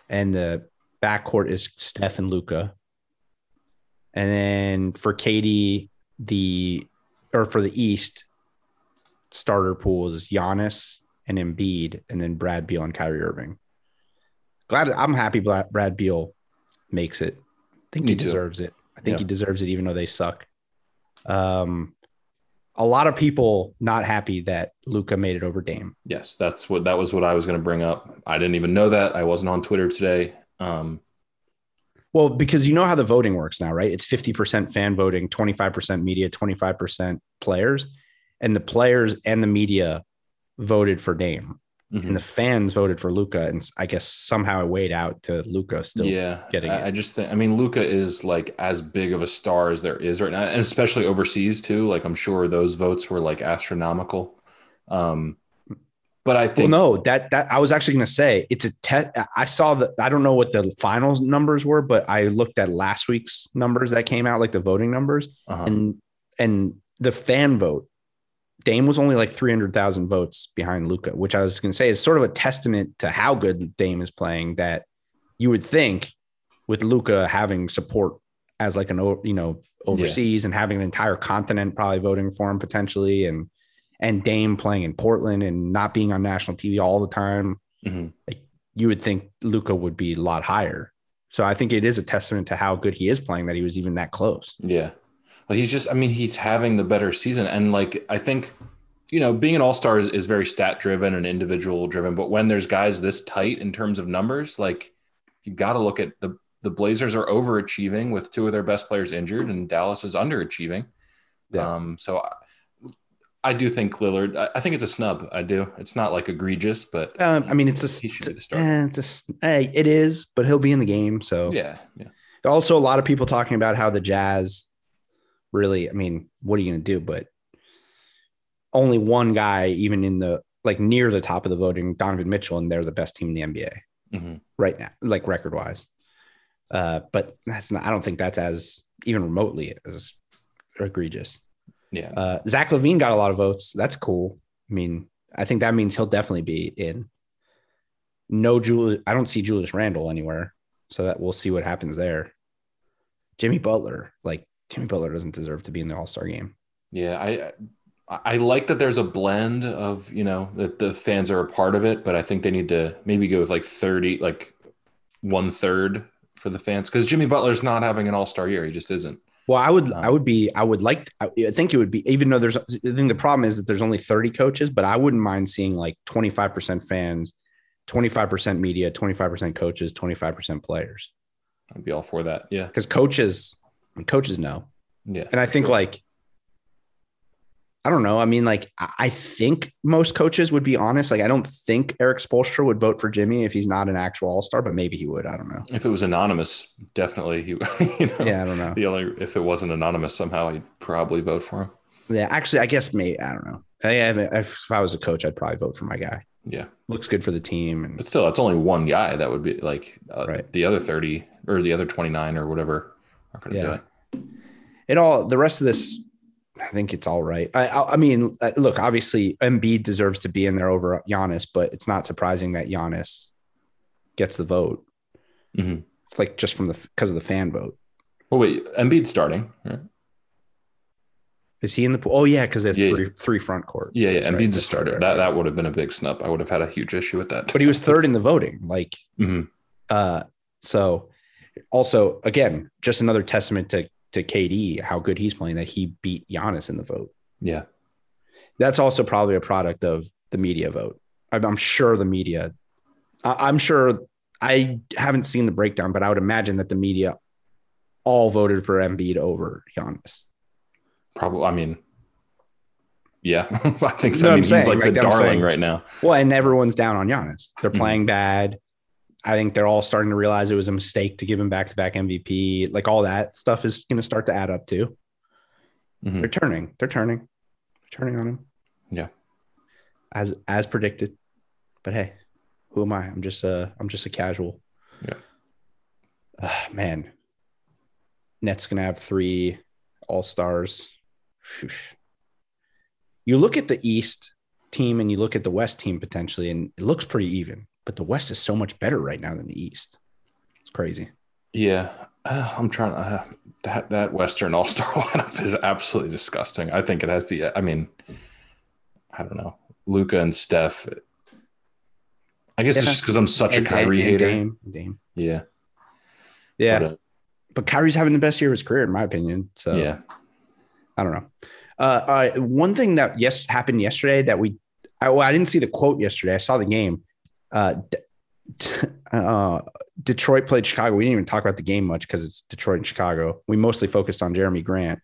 B: and the back court is Steph and Luka. And then for Katie, the or for the East, starter pool is Giannis and Embiid, and then Brad Beal and Kyrie Irving. Glad I'm happy Brad, Beal makes it. I think
C: Me
B: he
C: too.
B: deserves it. I think
C: Yeah.
B: he deserves it, even though they suck. Um, a lot of people not happy that Luka made it over Dame.
C: Yes, that's what that was what I was going to bring up. I didn't even know that. I wasn't on Twitter today. Um,
B: Well, because you know how the voting works now, right? It's 50% fan voting, 25% media, 25% players. And the players and the media voted for Dame.
C: Mhm.
B: And the fans voted for Luka. And I guess somehow it weighed out to Luka still.
C: yeah,
B: getting
C: I,
B: it.
C: I just think. I mean, Luka is like as big of a star as there is right now, and especially overseas too. Like I'm sure those votes were like astronomical. Um, but I
B: Well,
C: think
B: no, that that I was actually going to say it's a test. I saw that. I don't know what the final numbers were, but I looked at last week's numbers that came out, like the voting numbers,
C: uh-huh.
B: and and the fan vote. Dame was only like 300,000 votes behind Luka, which I was going to say is sort of a testament to how good Dame is playing that you would think with Luka having support as like an, you know, overseas and having an entire continent probably voting for him potentially. And, and Dame playing in Portland and not being on national TV all the time,
C: Mhm.
B: you would think Luka would be a lot higher. So I think it is a testament to how good he is playing that he was even that close.
C: Yeah. Well, he's just, I mean, he's having the better season. And like, I think, you know, being an all star is, is very stat driven and individual driven. But when there's guys this tight in terms of numbers, like, you got to look at the, the Blazers are overachieving with two of their best players injured, and Dallas is underachieving.
B: Yeah.
C: Um, so I, I do think Lillard, I, I think it's a snub. I do. It's not like egregious, but
B: Um, I mean, it's a,
C: He should be the starter.
B: eh, it's a eh, it is, but he'll be in the game. So
C: yeah. Yeah.
B: also a lot of people talking about how the Jazz really, I mean, what are you going to do? But only one guy, even in the like near the top of the voting, Donovan Mitchell, and they're the best team in the NBA
C: Mhm.
B: right now, like record wise. Uh, but that's not, I don't think that's as even remotely as egregious.
C: Yeah.
B: Uh, Zach LaVine got a lot of votes. That's cool. I mean, I think that means he'll definitely be in. No Julius, I don't see Julius Randle anywhere, so that we'll see what happens there. Jimmy Butler, like Jimmy Butler, doesn't deserve to be in the All Star game.
C: Yeah, I I like that there's a blend of you know that the fans are a part of it, but I think they need to maybe go with like thirty, like one third for the fans because Jimmy Butler's not having an All Star year. He just isn't.
B: Well, I would,
C: Um,
B: I would be, I would like, I I think it would be, even though there's, I think the problem is that there's only 30 coaches, but I wouldn't mind seeing like 25% fans, 25% media, 25% coaches, 25% players.
C: I'd be all for that. Yeah,
B: Because coaches, coaches know.
C: yeah.
B: And I think like, I don't know. I mean, like, I think most coaches would be honest. Like, I don't think Erik Spoelstra would vote for Jimmy if he's not an actual all star, but maybe he would. I don't know.
C: If it was anonymous, definitely he. You know,
B: Yeah, I don't know.
C: The only if it wasn't anonymous, somehow he'd probably vote for him.
B: Yeah, actually, I guess maybe, I don't know. I, I- if I was a coach, I'd probably vote for my guy.
C: Yeah,
B: Looks good for the team. And
C: but still, that's only one guy. That would be like uh,
B: Right.
C: the other thirty or the other twenty nine or whatever are going to do
B: Yeah.
C: it.
B: it all the rest of this i think it's all right i i, I mean uh, look obviously Embiid deserves to be in there over Giannis but it's not surprising that Giannis gets the vote
C: Mhm.
B: It's like just from the because of the fan vote
C: Well, wait, Embiid's starting. Right?
B: is he in the pool oh yeah because there's
C: Yeah.
B: three three front court
C: Yeah, yeah.
B: Right.
C: Embiid's a starter. That that would have been a big snub. I would have had a huge issue with that.
B: but he was third in the voting like
C: Mhm.
B: uh so also again just another testament to to KD how good he's playing that he beat Giannis in the vote
C: Yeah,
B: that's also probably a product of the media vote. I'm, I'm sure the media, I, I'm sure I haven't seen the breakdown, but I would imagine that the media all voted for Embiid over Giannis.
C: probably. I mean, yeah, I think so.
B: know
C: I mean, he's
B: saying?
C: like the
B: Like, I'm
C: darling right now.
B: Well, and everyone's down on Giannis. They're
C: Mhm.
B: playing bad. I think they're all starting to realize it was a mistake to give him back to back MVP. Like all that stuff is going to start to add up too.
C: Mhm.
B: They're turning. They're turning. They're turning on him.
C: Yeah.
B: As as predicted. But hey, who am I? I'm just a I'm just a casual.
C: Yeah.
B: Ah, man. Nets gonna have three all stars. You look at the East team and you look at the West team potentially, and it looks pretty even. But the West is so much better right now than the East. It's crazy.
C: Yeah, uh, I'm trying to. Uh, that that Western All Star lineup is absolutely disgusting. I think it has the. I mean, I don't know, Luka and Steph. I guess it's just because I'm such
B: And-
C: a Kyrie
B: and- and
C: hater.
B: Dame, Dame.
C: Yeah,
B: Yeah.
C: But, uh,
B: but Kyrie's having the best year of his career, in my opinion. So
C: yeah.
B: I don't know. Uh, right, one thing that yes happened yesterday that we, I, well, I didn't see the quote yesterday. I saw the game. Uh, uh, Detroit played Chicago. We didn't even talk about the game much because it's Detroit and Chicago. We mostly focused on Jerami Grant.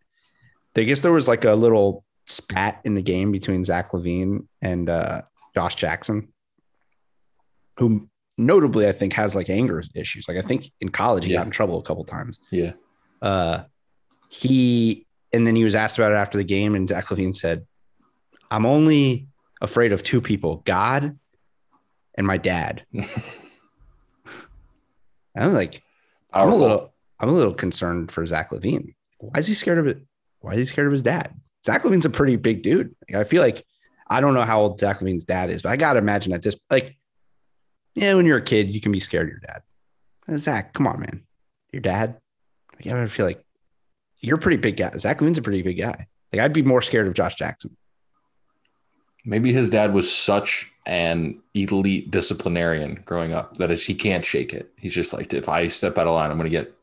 B: I guess there was like a little spat in the game between Zach LaVine and uh, Josh Jackson, who notably I think has like anger issues. Like I think in college he
C: Yeah.
B: got in trouble a couple times
C: Yeah.
B: uh, he and then he was asked about it after the game, and Zach LaVine said, "I'm only afraid of two people: God and my dad." I'm like, I'm a little, I'm a little concerned for Zach LaVine. Why is he scared of it? Why is he scared of his dad? Zach LaVine's a pretty big dude. Like, I feel like I don't know how old Zach LaVine's dad is, but I gotta imagine at this, like, yeah, when you're a kid, you can be scared of your dad. Uh, Zach, come on, man, your dad. Like, I feel like you're a pretty big guy. Zach LaVine's a pretty big guy. Like, I'd be more scared of Josh Jackson.
C: Maybe his dad was such an elite disciplinarian growing up that is, he can't shake it. He's just like, if I step out of line, I'm going to get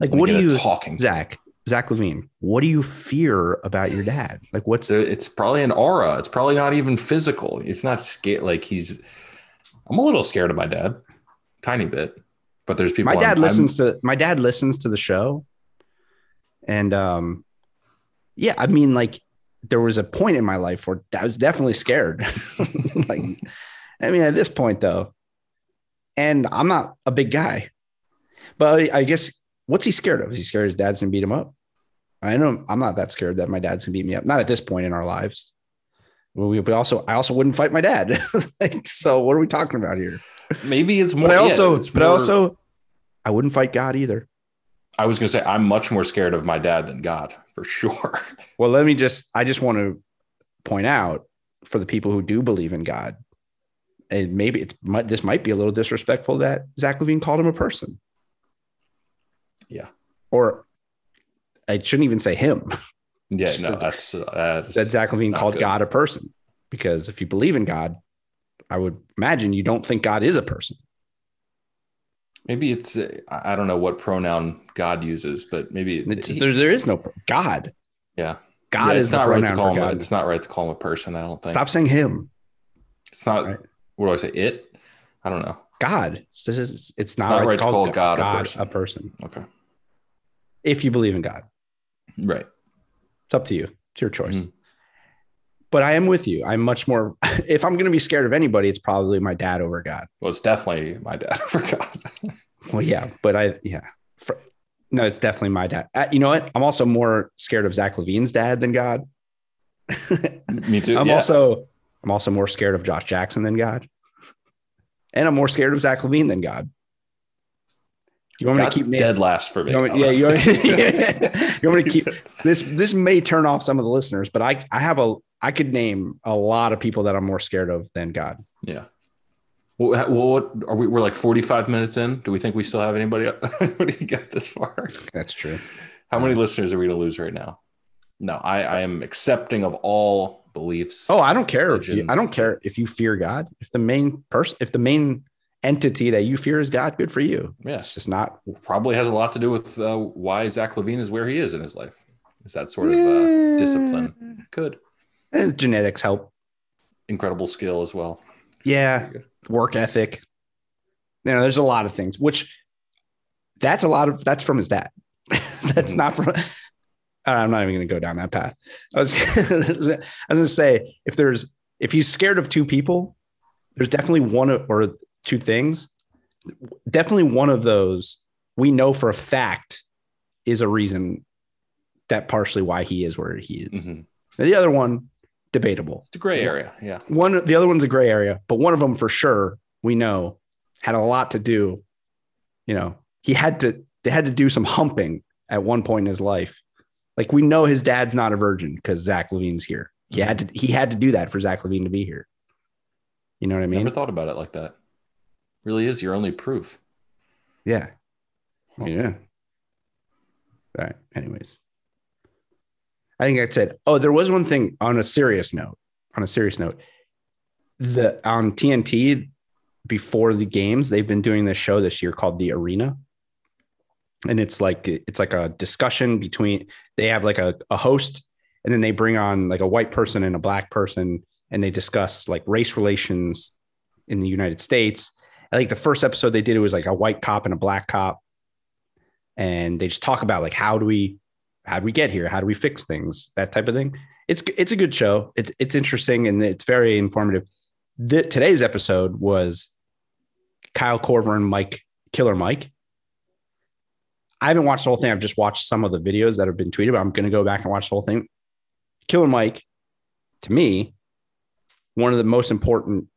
B: Like, what do you,
C: talking?
B: Zach, Zach LaVine, what do you fear about your dad? Like, what's
C: It's probably an aura. It's probably not even physical. It's not scared. Like he's. I'm a little scared of my dad, tiny bit. But there's people.
B: my
C: I'm-
B: dad
C: I'm-
B: listens to my dad listens to the show and um yeah i mean like there was a point in my life where i was definitely scared. Like i mean at this point though and i'm not a big guy but i guess what's he scared of? Is he scared his dad's gonna beat him up? I know i'm not that scared that my dad's gonna beat me up. Not at this point in our lives. We, we also i also wouldn't fight my dad. Like so what are we talking about here?
C: Maybe it's more.
B: but i also
C: it's
B: but i also i wouldn't fight god either.
C: I was going to say I'm much more scared of my dad than God for sure.
B: Well, let me just, I just want to point out for the people who do believe in God, and maybe it's might this might be a little disrespectful that Zach LaVine called him a person.
C: Yeah.
B: Or I shouldn't even say him.
C: Yeah, no, that's uh, that's
B: that Zach
C: LaVine
B: called
C: good.
B: God a person. Because if you believe in God, I would imagine you don't think God is a person.
C: Maybe it's uh, I don't know what pronoun God uses, but maybe he-
B: there, there is no God.
C: yeah.
B: God
C: Yeah,
B: is
C: not right to call him. a-
B: God.
C: It's not right to call him a person. I don't think.
B: Stop saying him.
C: It's not.
B: Right.
C: What do I say? It. I don't know.
B: God. It's, it's, it's not,
C: not
B: right,
C: right
B: to
C: to
B: call,
C: call
B: God,
C: God a person.
B: a person.
C: Okay.
B: If you believe in God,
C: Right.
B: it's up to you. It's your choice.
C: Mhm.
B: But I am with you. I'm much more. If I'm going to be scared of anybody, it's probably my dad over God.
C: Well, it's definitely my dad. I forgot.
B: Well, yeah, but I yeah. For, no, it's definitely my dad. Uh, you know what? I'm also more scared of Zach LaVine's dad than God.
C: Me too.
B: I'm
C: yeah.
B: also I'm also more scared of Josh Jackson than God, and I'm more scared of Zach LaVine than God. You want me
C: God's
B: to keep
C: dead last for me.
B: You me- yeah, you want, you want me to keep this? This may turn off some of the listeners, but I I have a I could name a lot of people that I'm more scared of than God.
C: Yeah. Well, what are we? We're like 45 minutes in. Do we think we still have anybody? Anybody get this far?
B: That's true.
C: How many listeners are we to lose right now? No, I, I am accepting of all beliefs.
B: Oh, I don't care if you, I don't care if you fear God. If the main person, if the main entity that you fear is God, good for you. Yeah,
C: it's
B: just not.
C: Probably has a lot to do with uh, why Zach LaVine is where he is in his life. Is that sort of uh, discipline? Could
B: And genetics help.
C: incredible skill as well.
B: Yeah, work ethic. You know, there's a lot of things. Which that's a lot of that's from his dad. that's
C: Mhm.
B: not from. Uh, I'm not even going to go down that path. I was, I was going to say if there's if he's scared of two people, there's definitely one or two things. Definitely one of those we know for a fact is a reason that partially why he is where he is.
C: Mhm.
B: The other one, debatable.
C: It's a gray area. Yeah.
B: One, the other one's a gray area, but one of them for sure we know had a lot to do. You know, he had to. They had to do some humping at one point in his life. Like we know his dad's not a virgin because Zach LaVine's here. He had to. He had to do that for Zach LaVine to be here. You know what I mean?
C: I never thought about it like that. Really is your only proof.
B: Yeah. Yeah. All right. Anyways, I think I said, oh, there was one thing on a serious note. On a serious note, the on TNT before the games, they've been doing this show this year called The Arena. And it's like it's like a discussion between they have like a, a host and then they bring on like a white person and a black person and they discuss like race relations in the United States. I think the first episode they did it was like a white cop and a black cop, and they just talk about like how do we how do we get here? How do we fix things? That type of thing. It's it's a good show. It's it's interesting and it's very informative. The, today's episode was Kyle Korver and Mike Killer Mike. I haven't watched the whole thing. I've just watched some of the videos that have been tweeted, but I'm going to go back and watch the whole thing. Killer Mike, to me, one of the most important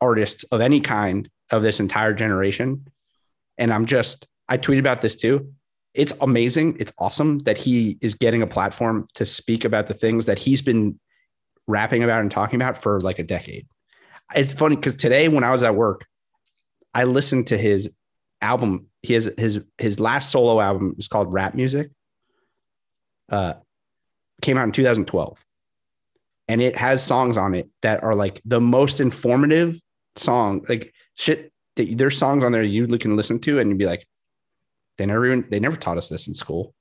B: artists of any kind of this entire generation. And I'm just, I tweeted about this too. It's amazing. It's awesome that he is getting a platform to speak about the things that he's been rapping about and talking about for like a decade. It's funny because today when I was at work, I listened to his album. Has his his last solo album is called Rap Music. Uh, came out in 2012, and it has songs on it that are like the most informative song, like shit. That there's songs on there you can listen to, and you'd be like, they never even they never taught us this in school,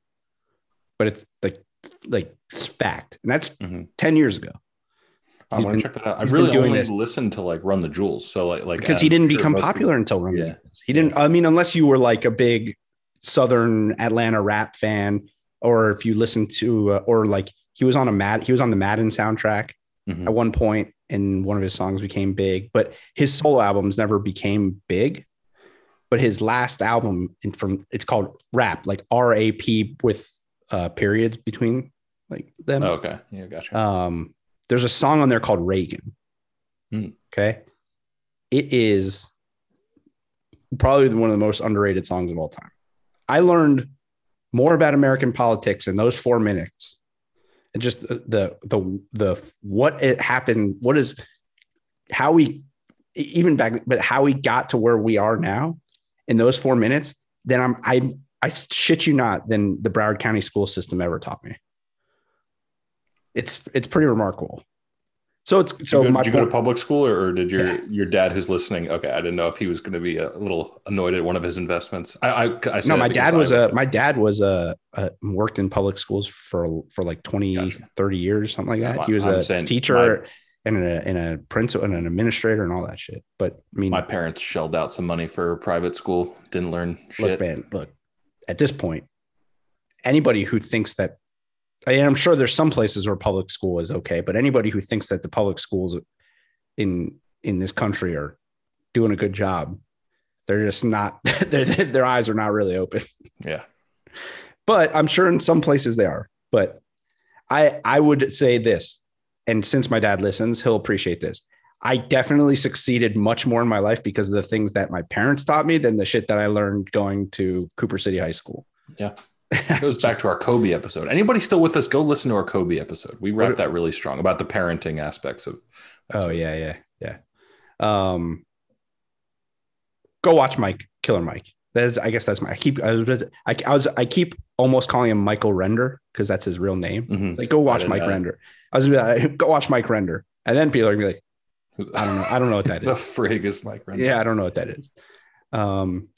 B: but it's like like it's fact, and that's
C: Mhm.
B: 10 years ago
C: I want to check that out. I
B: he's
C: really
B: doing
C: only
B: this.
C: listened to like Run the Jewels. So like like
B: because
C: I'm
B: he didn't
C: sure
B: become
C: most people-
B: popular until Run the
C: Yeah.
B: Jewels. He didn't. I mean, unless you were like a big Southern Atlanta rap fan, or if you listened to, uh, or like he was on a Mad, he was on the Madden soundtrack
C: Mhm.
B: at one point, and one of his songs became big. But his solo albums never became big. But his last album, from it's called Rap, like R A P with uh, periods between like them.
C: Oh, okay. Yeah, gotcha.
B: Um, there's a song on there called Reagan.
C: Hmm.
B: Okay. It is probably one of the most underrated songs of all time. I learned more about American politics in those four minutes and just the the, the what it happened, what is how we even back, but how we got to where we are now in those four minutes, then I'm I I shit you not, than the Broward County school system ever taught me. It's it's pretty remarkable. So it's so
C: did you, go, did you go to public school or, or did your
B: Yeah.
C: your dad who's listening? Okay, I didn't know if he was going to be a little annoyed at one of his investments. I, I, I
B: no, my dad was a my dad was a, a worked in public schools for for like 20
C: Gotcha.
B: 30 years something like that. He was
C: I'm
B: a teacher and a and a principal and an administrator and all that shit. But I mean,
C: my parents shelled out some money for private school. Didn't learn shit.
B: look, man, look. At this point, anybody who thinks that, I'm sure there's some places where public school is okay, but anybody who thinks that the public schools in in this country are doing a good job, they're just not. Their their eyes are not really open.
C: Yeah.
B: but I'm sure in some places they are. But I I would say this, and since my dad listens, he'll appreciate this. I definitely succeeded much more in my life because of the things that my parents taught me than the shit that I learned going to Cooper City High School.
C: Yeah. It goes back to our Kobe episode. Anybody still with us? Go listen to our Kobe episode. We wrapped that really strong about the parenting aspects of.
B: oh yeah, yeah, yeah. Um, go watch Mike Killer Mike. That's I guess that's my. I keep I was I, I was I keep almost calling him Michael Render because that's his real name.
C: Mhm.
B: Like, go watch Mike
C: know.
B: Render. I was like, go watch Mike Render, and then people are gonna be like, I don't know, I don't know what that
C: the
B: is.
C: frig is Mike Render.
B: Yeah, I don't know what that is. Um,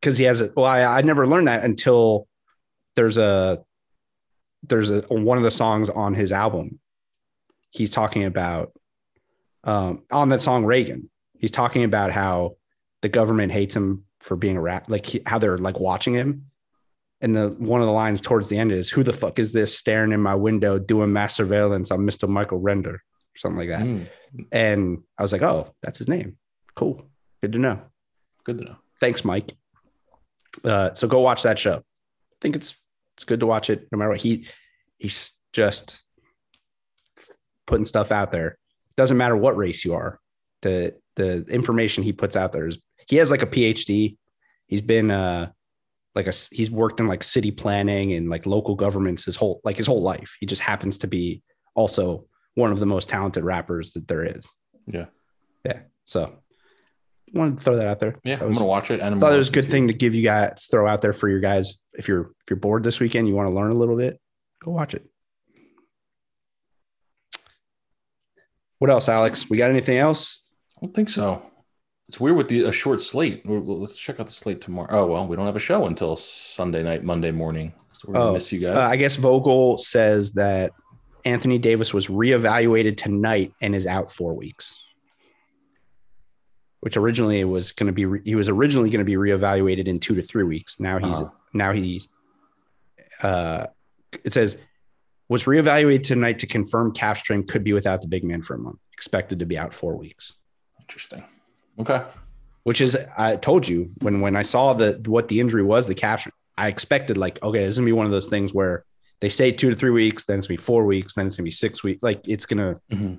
B: because he has it. Well, I, I never learned that until there's a there's a one of the songs on his album. He's talking about um on that song Reagan. He's talking about how the government hates him for being a rap, like he, how they're like watching him. And the one of the lines towards the end is, "Who the fuck is this staring in my window doing mass surveillance on Mister Michael Render?" or something like that.
C: Mm,
B: And I was like, "Oh, that's his name. Cool, good to know."
C: good to know.
B: thanks mike uh, so go watch that show i think it's it's good to watch it no matter what he he's just putting stuff out there doesn't matter what race you are the the information he puts out there is he has like a phd he's been uh like a he's worked in like city planning and like local governments his whole like his whole life. He just happens to be also one of the most talented rappers that there is.
C: Yeah.
B: yeah. So wanted to throw that out there.
C: Yeah,
B: That
C: I'm gonna watch it. And I'm
B: thought it was a good thing to give you guys throw out there for your guys if you're if you're bored this weekend you want to learn a little bit go watch it. What else alex? We got anything else?
C: I don't think so. It's weird with the a short slate. We're, let's check out the slate tomorrow. Oh well, we don't have a show until Sunday night, Monday morning. So we're gonna
B: Oh,
C: miss you guys.
B: uh, i guess vogel says that anthony davis was reevaluated tonight and is out four weeks which originally was going to be re- he was originally going to be reevaluated in two to three weeks now he's
C: Uh-huh.
B: now he uh it says was reevaluated tonight to confirm cap Capstream could be without the big man for a month expected to be out four weeks
C: Interesting. Okay.
B: which is i told you when when i saw the what the injury was the caption i expected like okay this is gonna be one of those things where they say two to three weeks then it's gonna be four weeks then it's gonna be six weeks like it's gonna
C: Mhm.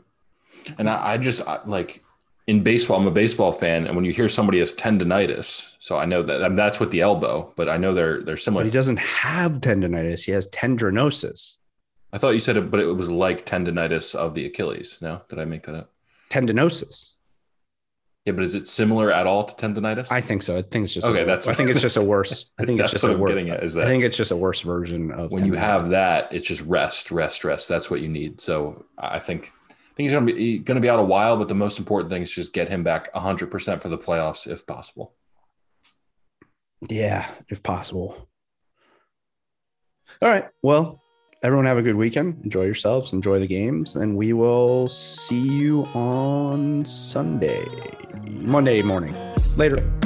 C: And I, I just I, like in baseball. I'm a baseball fan, and when you hear somebody has tendonitis, so I know that and that's with the elbow, but I know they're they're
B: but
C: similar.
B: he doesn't have tendonitis he has tendinosis
C: I thought you said it, but it was like tendonitis of the Achilles. No, did I make that up?
B: tendinosis
C: Yeah, but is it similar at all to tendonitis?
B: i think so i think it's just
C: Okay,
B: a,
C: that's-
B: i think it's just a worse i think it's just a worse
C: getting at, is
B: i think it's just a worse version of
C: when you have that, it's just rest, rest, rest. That's what you need. So I think I think he's gonna be going to be out a while, but the most important thing is just get him back 100 percent for the playoffs if possible.
B: Yeah, if possible. All right. Well, everyone have a good weekend. Enjoy yourselves, enjoy the games, and we will see you on Sunday, Monday morning. Later.